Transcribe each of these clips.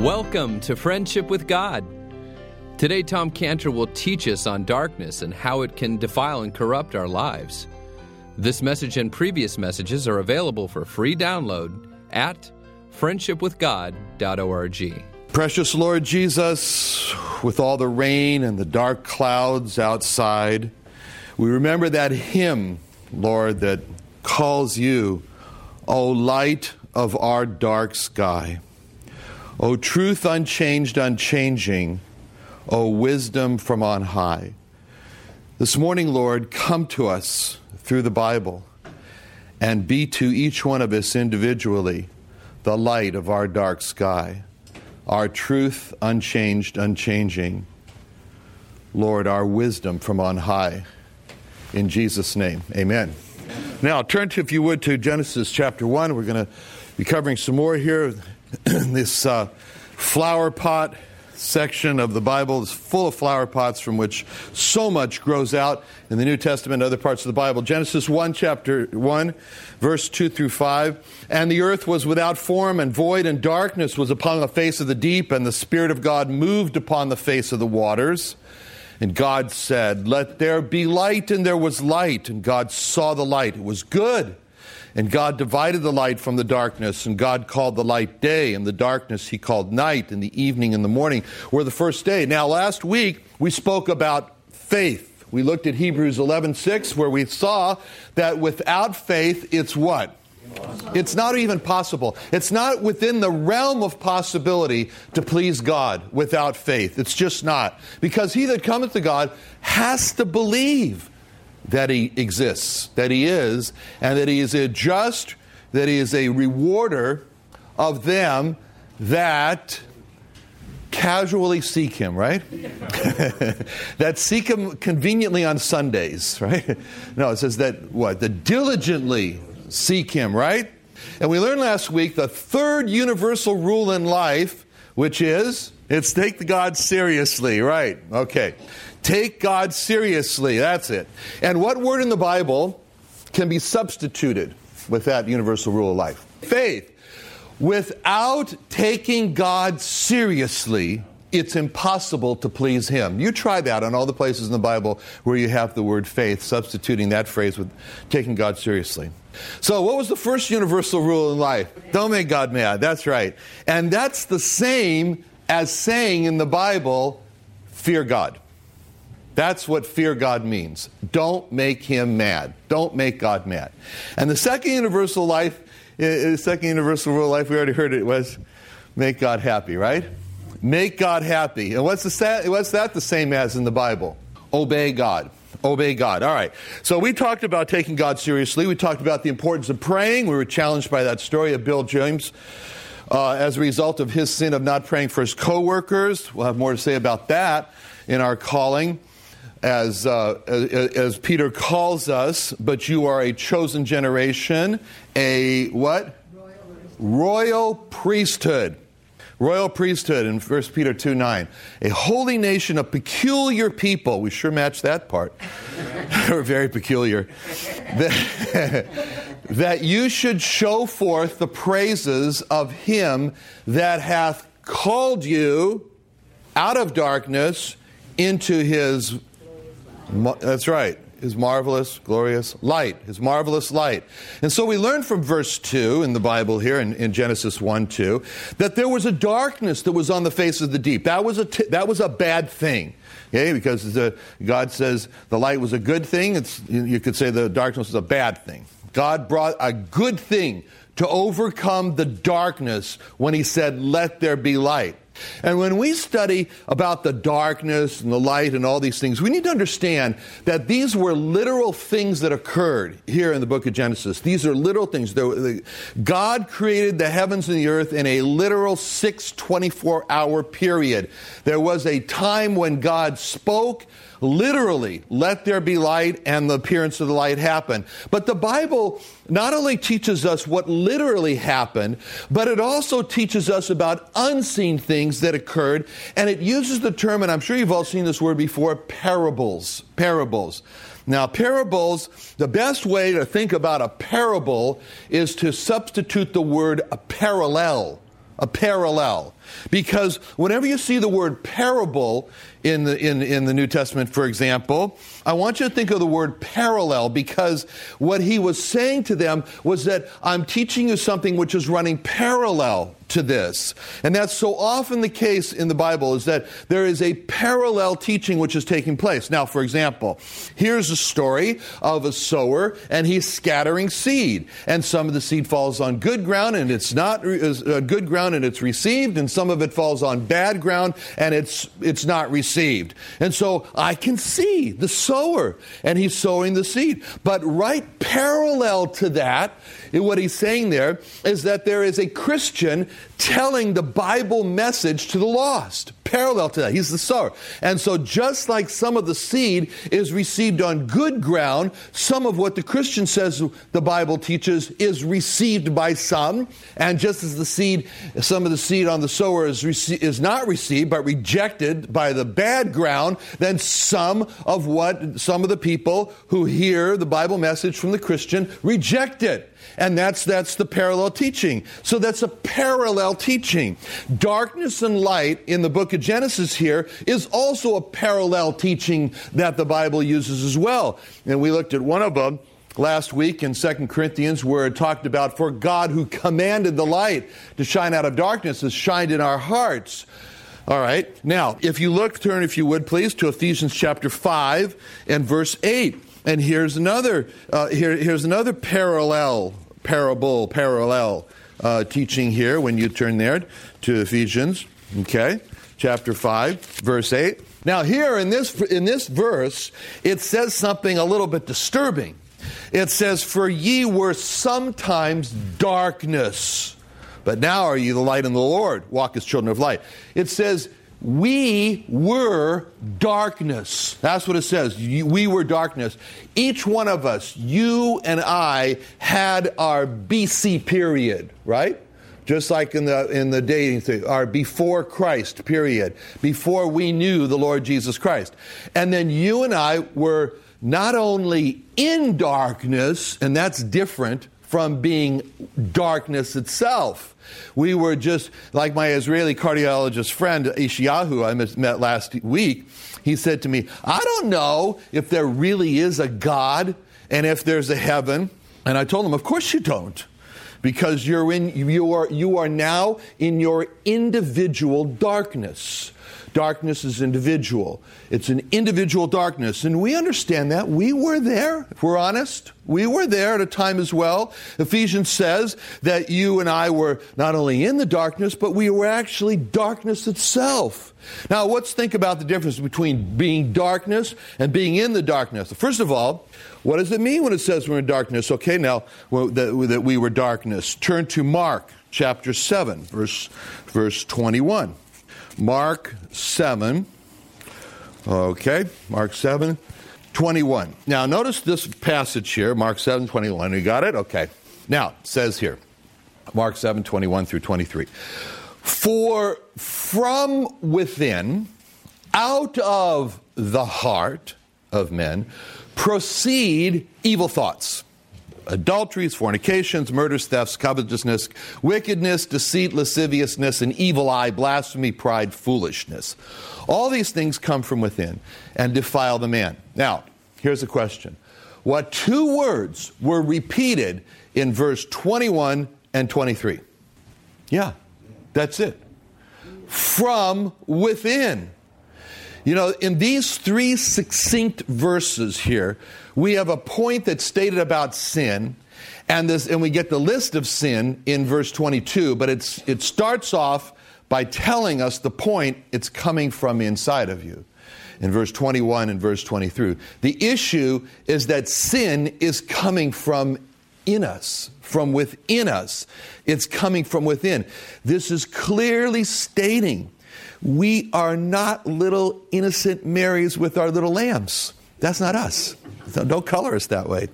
Welcome to Friendship with God. Today, Tom Cantor will teach us on darkness and how it can defile and corrupt our lives. This message and previous messages are available for free download at friendshipwithgod.org. Precious Lord Jesus, with all the rain and the dark clouds outside, we remember that hymn, Lord, that calls you, O light of our dark sky. O truth unchanged, unchanging, O wisdom from on high. This morning, Lord, come to us through the Bible and be to each one of us individually the light of our dark sky, our truth unchanged, unchanging. Lord, our wisdom from on high. In Jesus' name, amen. Now, turn to, if you would, to Genesis chapter 1. We're going to be covering some more here. this uh, flower pot section of the Bible is full of flower pots from which so much grows out in the New Testament and other parts of the Bible. Genesis 1, chapter 1, verse 2 through 5. And the earth was without form and void, and darkness was upon the face of the deep, and the Spirit of God moved upon the face of the waters. And God said, Let there be light, and there was light. And God saw the light. It was good. And God divided the light from the darkness, and God called the light day, and the darkness he called night, and the evening and the morning were the first day. Now, last week we spoke about faith. We looked at Hebrews 11:6 where we saw that without faith it's what? It's not even possible. It's not within the realm of possibility to please God without faith. It's just not. Because he that cometh to God has to believe that he exists, that he is, and that he is a just, that he is a rewarder of them that casually seek him, right? that seek him conveniently on Sundays, right? No, it says that what? That diligently seek him, right? And we learned last week the third universal rule in life, which is it's take the God seriously, right? Okay. Take God seriously. That's it. And what word in the Bible can be substituted with that universal rule of life? Faith. Without taking God seriously, it's impossible to please Him. You try that on all the places in the Bible where you have the word faith, substituting that phrase with taking God seriously. So, what was the first universal rule in life? Don't make God mad. That's right. And that's the same as saying in the Bible, fear God. That's what fear God means. Don't make him mad. Don't make God mad. And the second universal life, the second universal rule of life, we already heard it was make God happy, right? Make God happy. And what's, the, what's that the same as in the Bible? Obey God. Obey God. All right. So we talked about taking God seriously. We talked about the importance of praying. We were challenged by that story of Bill James. Uh, as a result of his sin of not praying for his coworkers. We'll have more to say about that in our calling as, uh, as Peter calls us, but you are a chosen generation, a what? Royal priesthood. Royal priesthood in 1 Peter 2 9. A holy nation, a peculiar people. We sure match that part. We're very peculiar. That, that you should show forth the praises of him that hath called you out of darkness into his that's right. His marvelous, glorious light. His marvelous light. And so we learn from verse 2 in the Bible here in, in Genesis 1 2 that there was a darkness that was on the face of the deep. That was a, t- that was a bad thing. Okay, because the, God says the light was a good thing. It's, you could say the darkness was a bad thing. God brought a good thing to overcome the darkness when He said, Let there be light. And when we study about the darkness and the light and all these things, we need to understand that these were literal things that occurred here in the book of Genesis. These are literal things. God created the heavens and the earth in a literal six 24 hour period. There was a time when God spoke literally, let there be light, and the appearance of the light happened. But the Bible not only teaches us what literally happened, but it also teaches us about unseen things that occurred. And it uses the term, and I'm sure you've all seen this word before, parables. Parables. Now, parables, the best way to think about a parable is to substitute the word a parallel a parallel. Because whenever you see the word parable in the, in, in the New Testament, for example, I want you to think of the word parallel because what he was saying to them was that I'm teaching you something which is running parallel to this. And that's so often the case in the Bible is that there is a parallel teaching which is taking place. Now, for example, here's a story of a sower and he's scattering seed. And some of the seed falls on good ground and it's not uh, good ground and it's received and some of it falls on bad ground and it's it's not received. And so I can see the sower and he's sowing the seed. But right parallel to that, what he's saying there is that there is a Christian telling the Bible message to the lost. Parallel to that, he's the sower. And so, just like some of the seed is received on good ground, some of what the Christian says the Bible teaches is received by some. And just as the seed, some of the seed on the sower is, rece- is not received but rejected by the bad ground, then some of what some of the people who hear the Bible message from the Christian reject it. And that's, that's the parallel teaching. So that's a parallel teaching. Darkness and light in the book of Genesis here is also a parallel teaching that the Bible uses as well. And we looked at one of them last week in 2 Corinthians where it talked about for God who commanded the light to shine out of darkness has shined in our hearts. All right. Now, if you look, turn if you would please to Ephesians chapter 5 and verse 8. And here's another, uh, here, here's another parallel, parable, parallel uh, teaching here when you turn there to Ephesians, okay, chapter 5, verse 8. Now, here in this, in this verse, it says something a little bit disturbing. It says, For ye were sometimes darkness, but now are ye the light in the Lord. Walk as children of light. It says, we were darkness. That's what it says. We were darkness. Each one of us, you and I, had our BC period, right? Just like in the in the dating thing, our before Christ period, before we knew the Lord Jesus Christ. And then you and I were not only in darkness, and that's different from being darkness itself. We were just like my Israeli cardiologist friend Ishayahu I met last week. He said to me, I don't know if there really is a God and if there's a heaven. And I told him, Of course you don't. Because you're in you are you are now in your individual darkness. Darkness is individual. It's an individual darkness. And we understand that. We were there, if we're honest. We were there at a time as well. Ephesians says that you and I were not only in the darkness, but we were actually darkness itself. Now, let's think about the difference between being darkness and being in the darkness. First of all, what does it mean when it says we're in darkness? Okay, now that, we were darkness. Turn to Mark chapter 7, verse, verse 21. Mark 7. Okay, Mark 7, 21. Now, notice this passage here, Mark 7, 21. You got it? Okay. Now, it says here, Mark 7, 21 through 23. For from within, out of the heart of men, proceed evil thoughts adulteries, fornications, murders, thefts, covetousness, wickedness, deceit, lasciviousness, an evil eye, blasphemy, pride, foolishness. All these things come from within and defile the man. Now, here's a question. What two words were repeated in verse 21 and 23? Yeah, that's it. From within. You know, in these three succinct verses here, we have a point that's stated about sin, and, this, and we get the list of sin in verse 22, but it's, it starts off by telling us the point it's coming from inside of you in verse 21 and verse 23. The issue is that sin is coming from in us, from within us. It's coming from within. This is clearly stating we are not little innocent Marys with our little lambs. That's not us. Don't color us that way.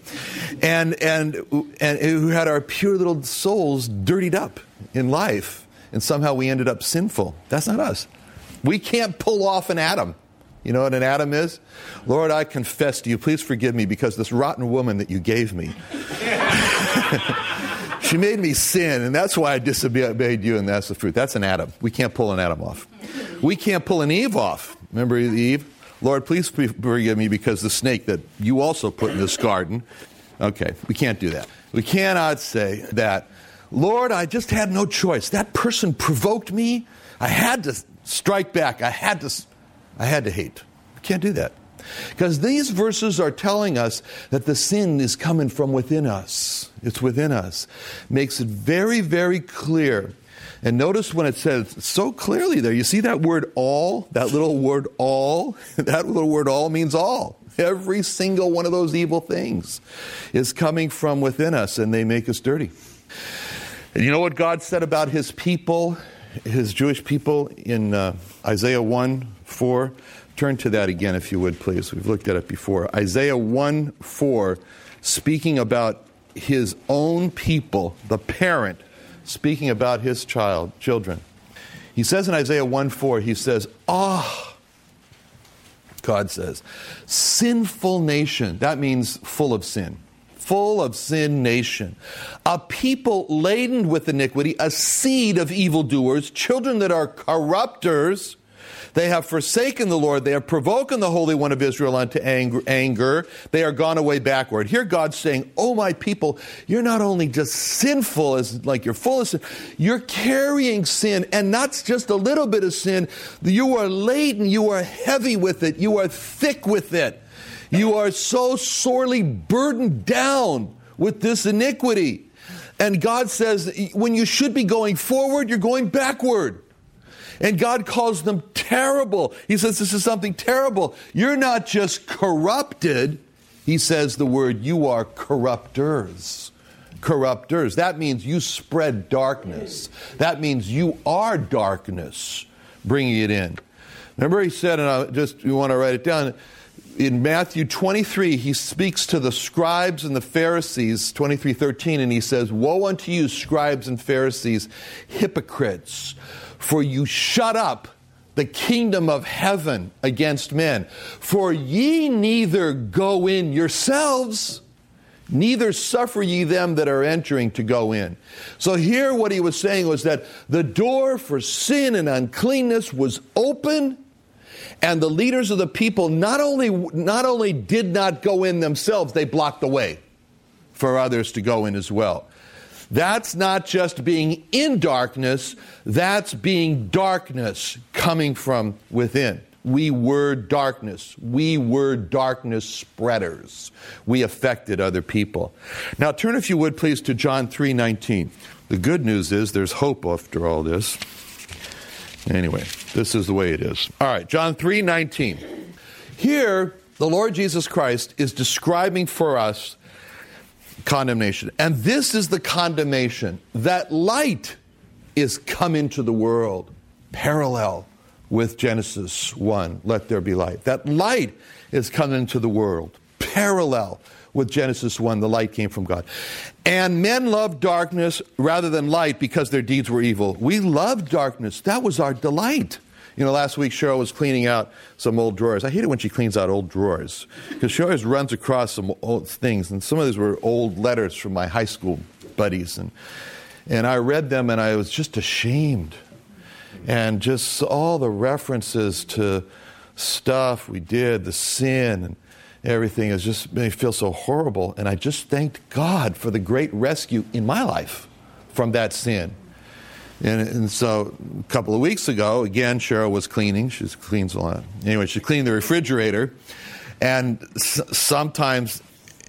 And, and, and who had our pure little souls dirtied up in life, and somehow we ended up sinful. That's not us. We can't pull off an Adam. You know what an Adam is? Lord, I confess to you, please forgive me because this rotten woman that you gave me. she made me sin, and that's why I disobeyed you, and that's the fruit. That's an Adam. We can't pull an Adam off. We can't pull an Eve off. Remember Eve? Lord, please forgive me because the snake that you also put in this garden. Okay, we can't do that. We cannot say that, Lord, I just had no choice. That person provoked me. I had to strike back. I had to, I had to hate. We can't do that. Because these verses are telling us that the sin is coming from within us. It's within us. Makes it very, very clear. And notice when it says so clearly there, you see that word all, that little word all? That little word all means all. Every single one of those evil things is coming from within us and they make us dirty. And you know what God said about his people, his Jewish people in uh, Isaiah 1 4? Turn to that again, if you would, please. We've looked at it before. Isaiah 1 4, speaking about his own people, the parent, speaking about his child, children. He says in Isaiah 1 4, he says, Ah, oh, God says, sinful nation. That means full of sin. Full of sin nation. A people laden with iniquity, a seed of evildoers, children that are corrupters they have forsaken the Lord. They have provoked the Holy One of Israel unto anger. They are gone away backward. Here God's saying, Oh, my people, you're not only just sinful, as like you're full of sin, you're carrying sin, and not just a little bit of sin. You are laden, you are heavy with it, you are thick with it. You are so sorely burdened down with this iniquity. And God says, when you should be going forward, you're going backward. And God calls them terrible. He says, This is something terrible. You're not just corrupted. He says the word, you are corrupters. Corrupters. That means you spread darkness. That means you are darkness, bringing it in. Remember, he said, and I just you want to write it down. In Matthew 23, he speaks to the scribes and the Pharisees, 23 13, and he says, Woe unto you, scribes and Pharisees, hypocrites! For you shut up the kingdom of heaven against men. For ye neither go in yourselves, neither suffer ye them that are entering to go in. So here what he was saying was that the door for sin and uncleanness was open. And the leaders of the people not only, not only did not go in themselves, they blocked the way for others to go in as well. That's not just being in darkness, that's being darkness coming from within. We were darkness. We were darkness spreaders. We affected other people. Now turn if you would please to John 3:19. The good news is there's hope after all this. Anyway, this is the way it is. All right, John 3:19. Here the Lord Jesus Christ is describing for us condemnation. And this is the condemnation that light is come into the world, parallel with Genesis 1, let there be light. That light is come into the world, parallel with Genesis 1, the light came from God. And men loved darkness rather than light because their deeds were evil. We loved darkness. That was our delight. You know, last week Cheryl was cleaning out some old drawers. I hate it when she cleans out old drawers because she always runs across some old things, and some of these were old letters from my high school buddies, and and I read them, and I was just ashamed, and just all the references to stuff we did, the sin, and everything is just made me feel so horrible. And I just thanked God for the great rescue in my life from that sin. And, and, so a couple of weeks ago, again, Cheryl was cleaning. She cleans a lot. Anyway, she cleaned the refrigerator. And s- sometimes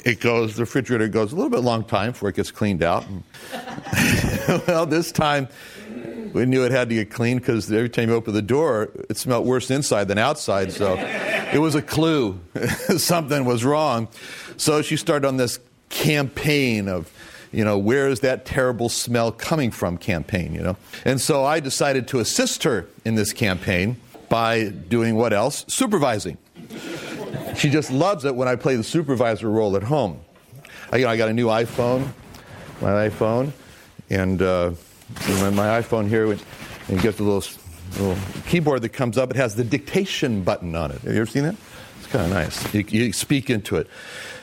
it goes, the refrigerator goes a little bit long time before it gets cleaned out. well, this time we knew it had to get cleaned because every time you open the door, it smelled worse inside than outside. So it was a clue something was wrong. So she started on this campaign of you know, where is that terrible smell coming from campaign, you know. And so I decided to assist her in this campaign by doing what else? Supervising. She just loves it when I play the supervisor role at home. I, you know, I got a new iPhone, my iPhone, and uh, my iPhone here, and you get the little, little keyboard that comes up. It has the dictation button on it. Have you ever seen that? It's kind of nice. You, you speak into it.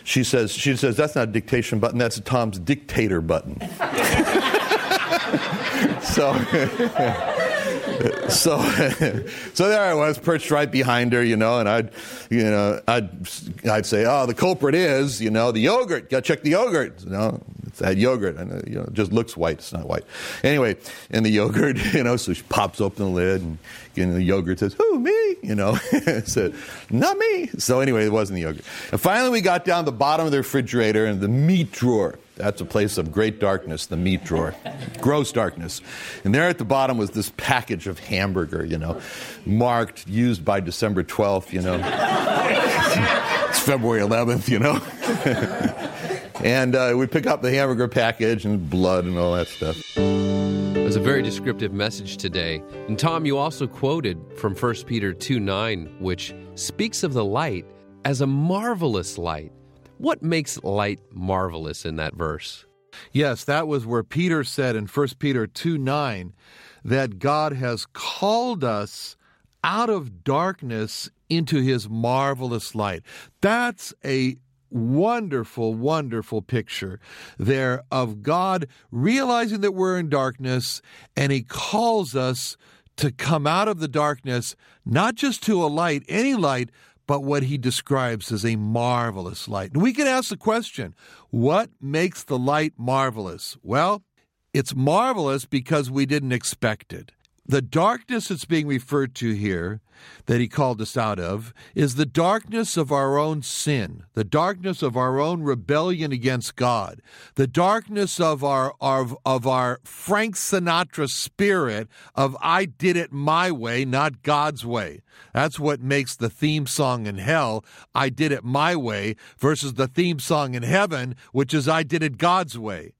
She says, she says, that's not a dictation button, that's Tom's dictator button. so, so, so there I was, perched right behind her, you know, and I'd, you know, I'd, I'd say, oh, the culprit is, you know, the yogurt. Got to check the yogurt. You know, it's that yogurt, and uh, you know, it just looks white. It's not white. Anyway, and the yogurt, you know, so she pops open the lid, and you know, the yogurt says, "Who me?" You know, said, "Not me." So anyway, it wasn't the yogurt. And finally, we got down the bottom of the refrigerator and the meat drawer. That's a place of great darkness, the meat drawer. Gross darkness. And there at the bottom was this package of hamburger, you know, marked, used by December 12th, you know. it's February 11th, you know. And uh, we pick up the hamburger package and blood and all that stuff. It was a very descriptive message today. And Tom, you also quoted from 1 Peter 2 9, which speaks of the light as a marvelous light. What makes light marvelous in that verse? Yes, that was where Peter said in 1 Peter 2 9 that God has called us out of darkness into his marvelous light. That's a wonderful, wonderful picture there of God realizing that we're in darkness and he calls us to come out of the darkness, not just to a light, any light, but what he describes as a marvelous light. And we can ask the question what makes the light marvelous? Well, it's marvelous because we didn't expect it. The darkness that's being referred to here, that he called us out of, is the darkness of our own sin, the darkness of our own rebellion against God, the darkness of our of, of our Frank Sinatra spirit of I did it my way, not God's way. That's what makes the theme song in hell, I did it my way, versus the theme song in heaven, which is I did it God's way.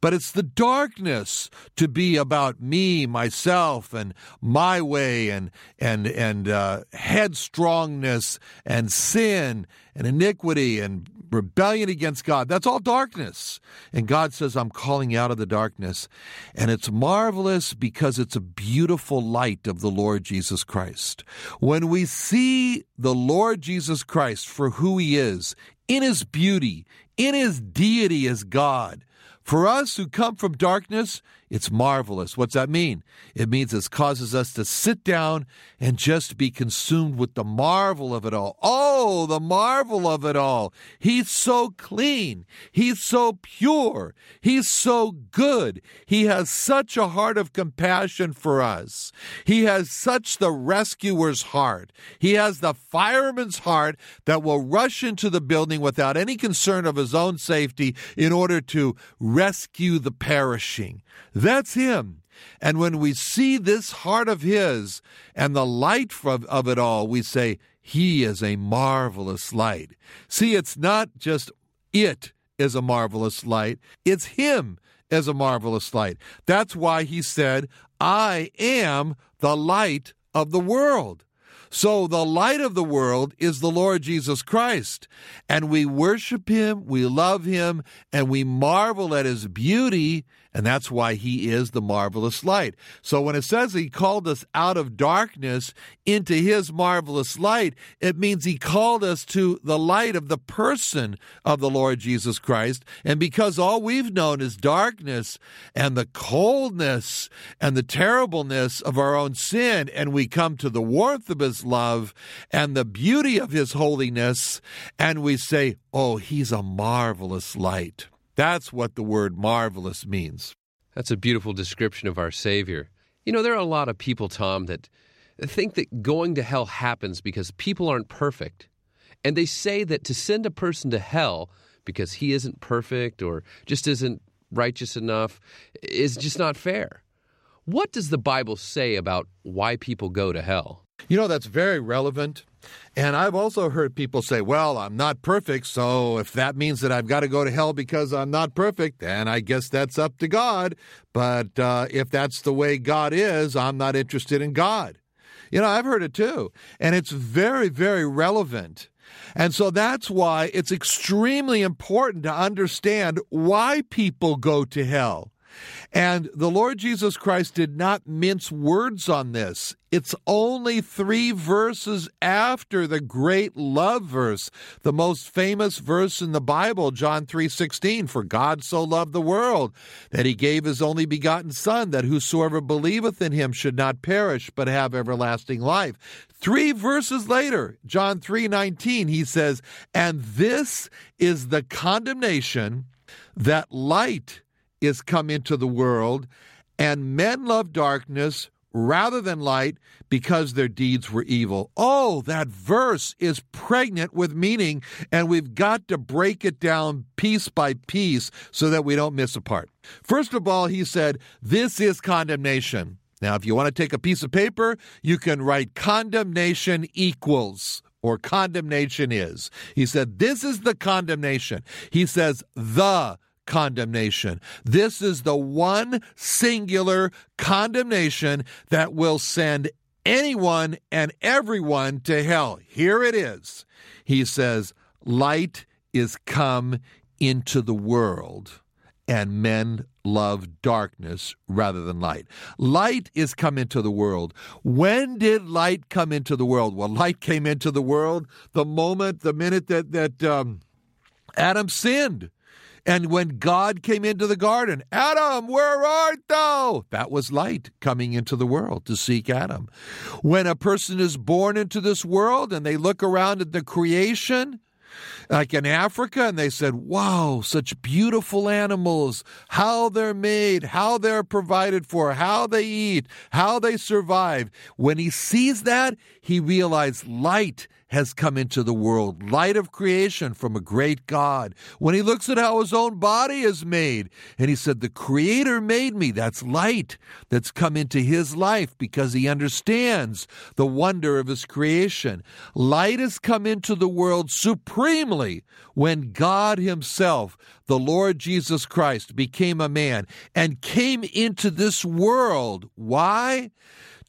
But it's the darkness to be about me, myself, and my way, and and and uh, headstrongness, and sin, and iniquity, and rebellion against God. That's all darkness. And God says, I'm calling out of the darkness. And it's marvelous because it's a beautiful light of the Lord Jesus Christ. When we see the Lord Jesus Christ for who he is, in his beauty, in his deity as God, for us who come from darkness, it's marvelous. What's that mean? It means it causes us to sit down and just be consumed with the marvel of it all. Oh, the marvel of it all. He's so clean. He's so pure. He's so good. He has such a heart of compassion for us. He has such the rescuer's heart. He has the fireman's heart that will rush into the building without any concern of his own safety in order to rescue the perishing. That's Him. And when we see this heart of His and the light of, of it all, we say, He is a marvelous light. See, it's not just it is a marvelous light, it's Him as a marvelous light. That's why He said, I am the light of the world. So the light of the world is the Lord Jesus Christ. And we worship him, we love him, and we marvel at his beauty. And that's why he is the marvelous light. So when it says he called us out of darkness into his marvelous light, it means he called us to the light of the person of the Lord Jesus Christ. And because all we've known is darkness and the coldness and the terribleness of our own sin, and we come to the warmth of his love and the beauty of his holiness, and we say, Oh, he's a marvelous light. That's what the word marvelous means. That's a beautiful description of our Savior. You know, there are a lot of people, Tom, that think that going to hell happens because people aren't perfect. And they say that to send a person to hell because he isn't perfect or just isn't righteous enough is just not fair. What does the Bible say about why people go to hell? You know, that's very relevant. And I've also heard people say, well, I'm not perfect, so if that means that I've got to go to hell because I'm not perfect, then I guess that's up to God. But uh, if that's the way God is, I'm not interested in God. You know, I've heard it too. And it's very, very relevant. And so that's why it's extremely important to understand why people go to hell. And the Lord Jesus Christ did not mince words on this. It's only three verses after the great love verse, the most famous verse in the Bible, John 3:16, for God so loved the world that he gave his only begotten son that whosoever believeth in him should not perish but have everlasting life. 3 verses later, John 3:19, he says, "And this is the condemnation that light is come into the world, and men love darkness rather than light because their deeds were evil. Oh, that verse is pregnant with meaning, and we've got to break it down piece by piece so that we don't miss a part. First of all, he said, This is condemnation. Now, if you want to take a piece of paper, you can write condemnation equals or condemnation is. He said, This is the condemnation. He says, The condemnation. This is the one singular condemnation that will send anyone and everyone to hell. Here it is. He says, Light is come into the world, and men love darkness rather than light. Light is come into the world. When did light come into the world? Well, light came into the world the moment, the minute that that um, Adam sinned. And when God came into the garden, Adam, where art thou? That was light coming into the world to seek Adam. When a person is born into this world and they look around at the creation, like in Africa, and they said, Wow, such beautiful animals, how they're made, how they're provided for, how they eat, how they survive. When he sees that, he realized light has come into the world, light of creation from a great God. When he looks at how his own body is made, and he said, The Creator made me, that's light that's come into his life because he understands the wonder of his creation. Light has come into the world supremely when God himself, the Lord Jesus Christ, became a man and came into this world. Why?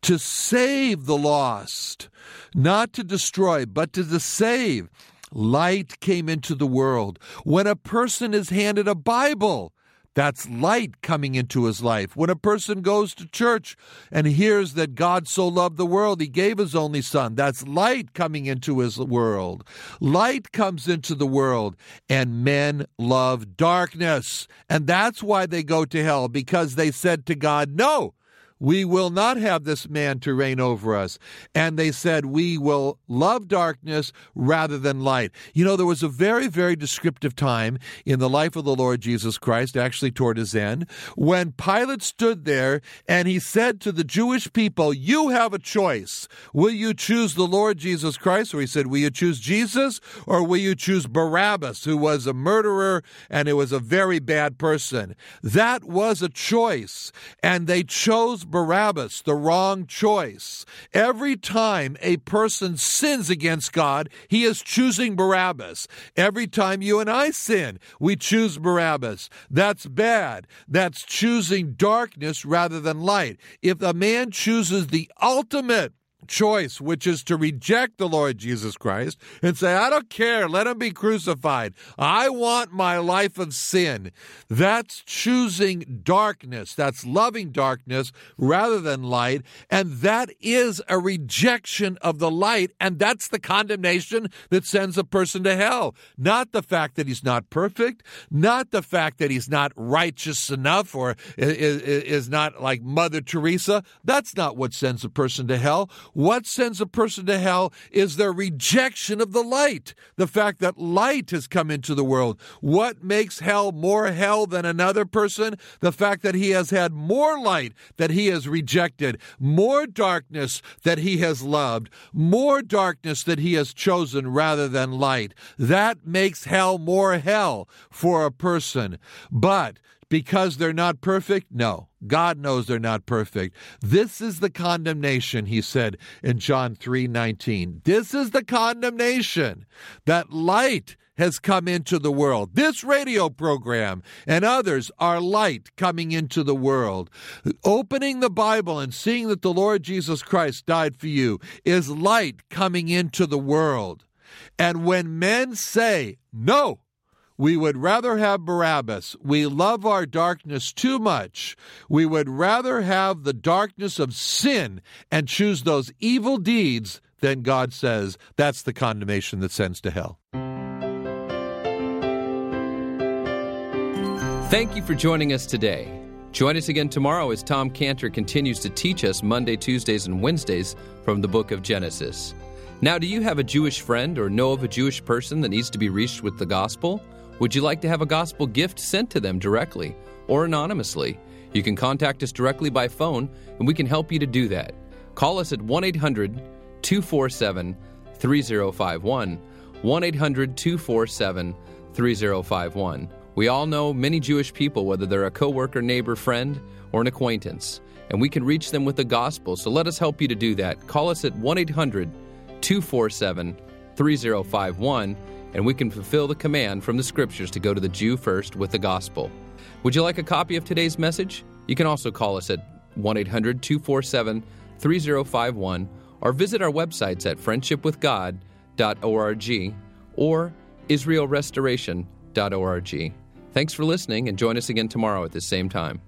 To save the lost, not to destroy, but to save. Light came into the world. When a person is handed a Bible, that's light coming into his life. When a person goes to church and hears that God so loved the world, he gave his only son, that's light coming into his world. Light comes into the world, and men love darkness. And that's why they go to hell, because they said to God, No, we will not have this man to reign over us. And they said, We will love darkness rather than light. You know, there was a very, very descriptive time in the life of the Lord Jesus Christ, actually toward his end, when Pilate stood there and he said to the Jewish people, You have a choice. Will you choose the Lord Jesus Christ? Or he said, Will you choose Jesus or will you choose Barabbas, who was a murderer and it was a very bad person? That was a choice. And they chose Barabbas, the wrong choice. Every time a person sins against God, he is choosing Barabbas. Every time you and I sin, we choose Barabbas. That's bad. That's choosing darkness rather than light. If a man chooses the ultimate choice, which is to reject the Lord Jesus Christ and say, I don't care, let him be crucified. I want my life of sin. That's choosing darkness. That's loving darkness rather than light. And that is a rejection of the light. And that's the condemnation that sends a person to hell. Not the fact that he's not perfect, not the fact that he's not righteous enough or is, not like Mother Teresa. That's not what sends a person to hell. What sends a person to hell is their rejection of the light, the fact that light has come into the world. What makes hell more hell than another person? The fact that he has had more light that he has rejected, more darkness that he has loved, more darkness that he has chosen rather than light. That makes hell more hell for a person. But because they're not perfect? No. God knows they're not perfect. This is the condemnation, he said in John 3 19. This is the condemnation that light has come into the world. This radio program and others are light coming into the world. Opening the Bible and seeing that the Lord Jesus Christ died for you is light coming into the world. And when men say, no, We would rather have Barabbas. We love our darkness too much. We would rather have the darkness of sin and choose those evil deeds than God says that's the condemnation that sends to hell. Thank you for joining us today. Join us again tomorrow as Tom Cantor continues to teach us Monday, Tuesdays, and Wednesdays from the book of Genesis. Now, do you have a Jewish friend or know of a Jewish person that needs to be reached with the gospel? Would you like to have a gospel gift sent to them directly or anonymously? You can contact us directly by phone and we can help you to do that. Call us at 1 800 247 3051. 1 800 247 3051. We all know many Jewish people, whether they're a coworker, neighbor, friend, or an acquaintance, and we can reach them with the gospel. So let us help you to do that. Call us at 1 800 247 3051, and we can fulfill the command from the scriptures to go to the Jew first with the gospel. Would you like a copy of today's message? You can also call us at 1 800 247 3051 or visit our websites at friendshipwithgod.org or israelrestoration.org. Thanks for listening and join us again tomorrow at the same time.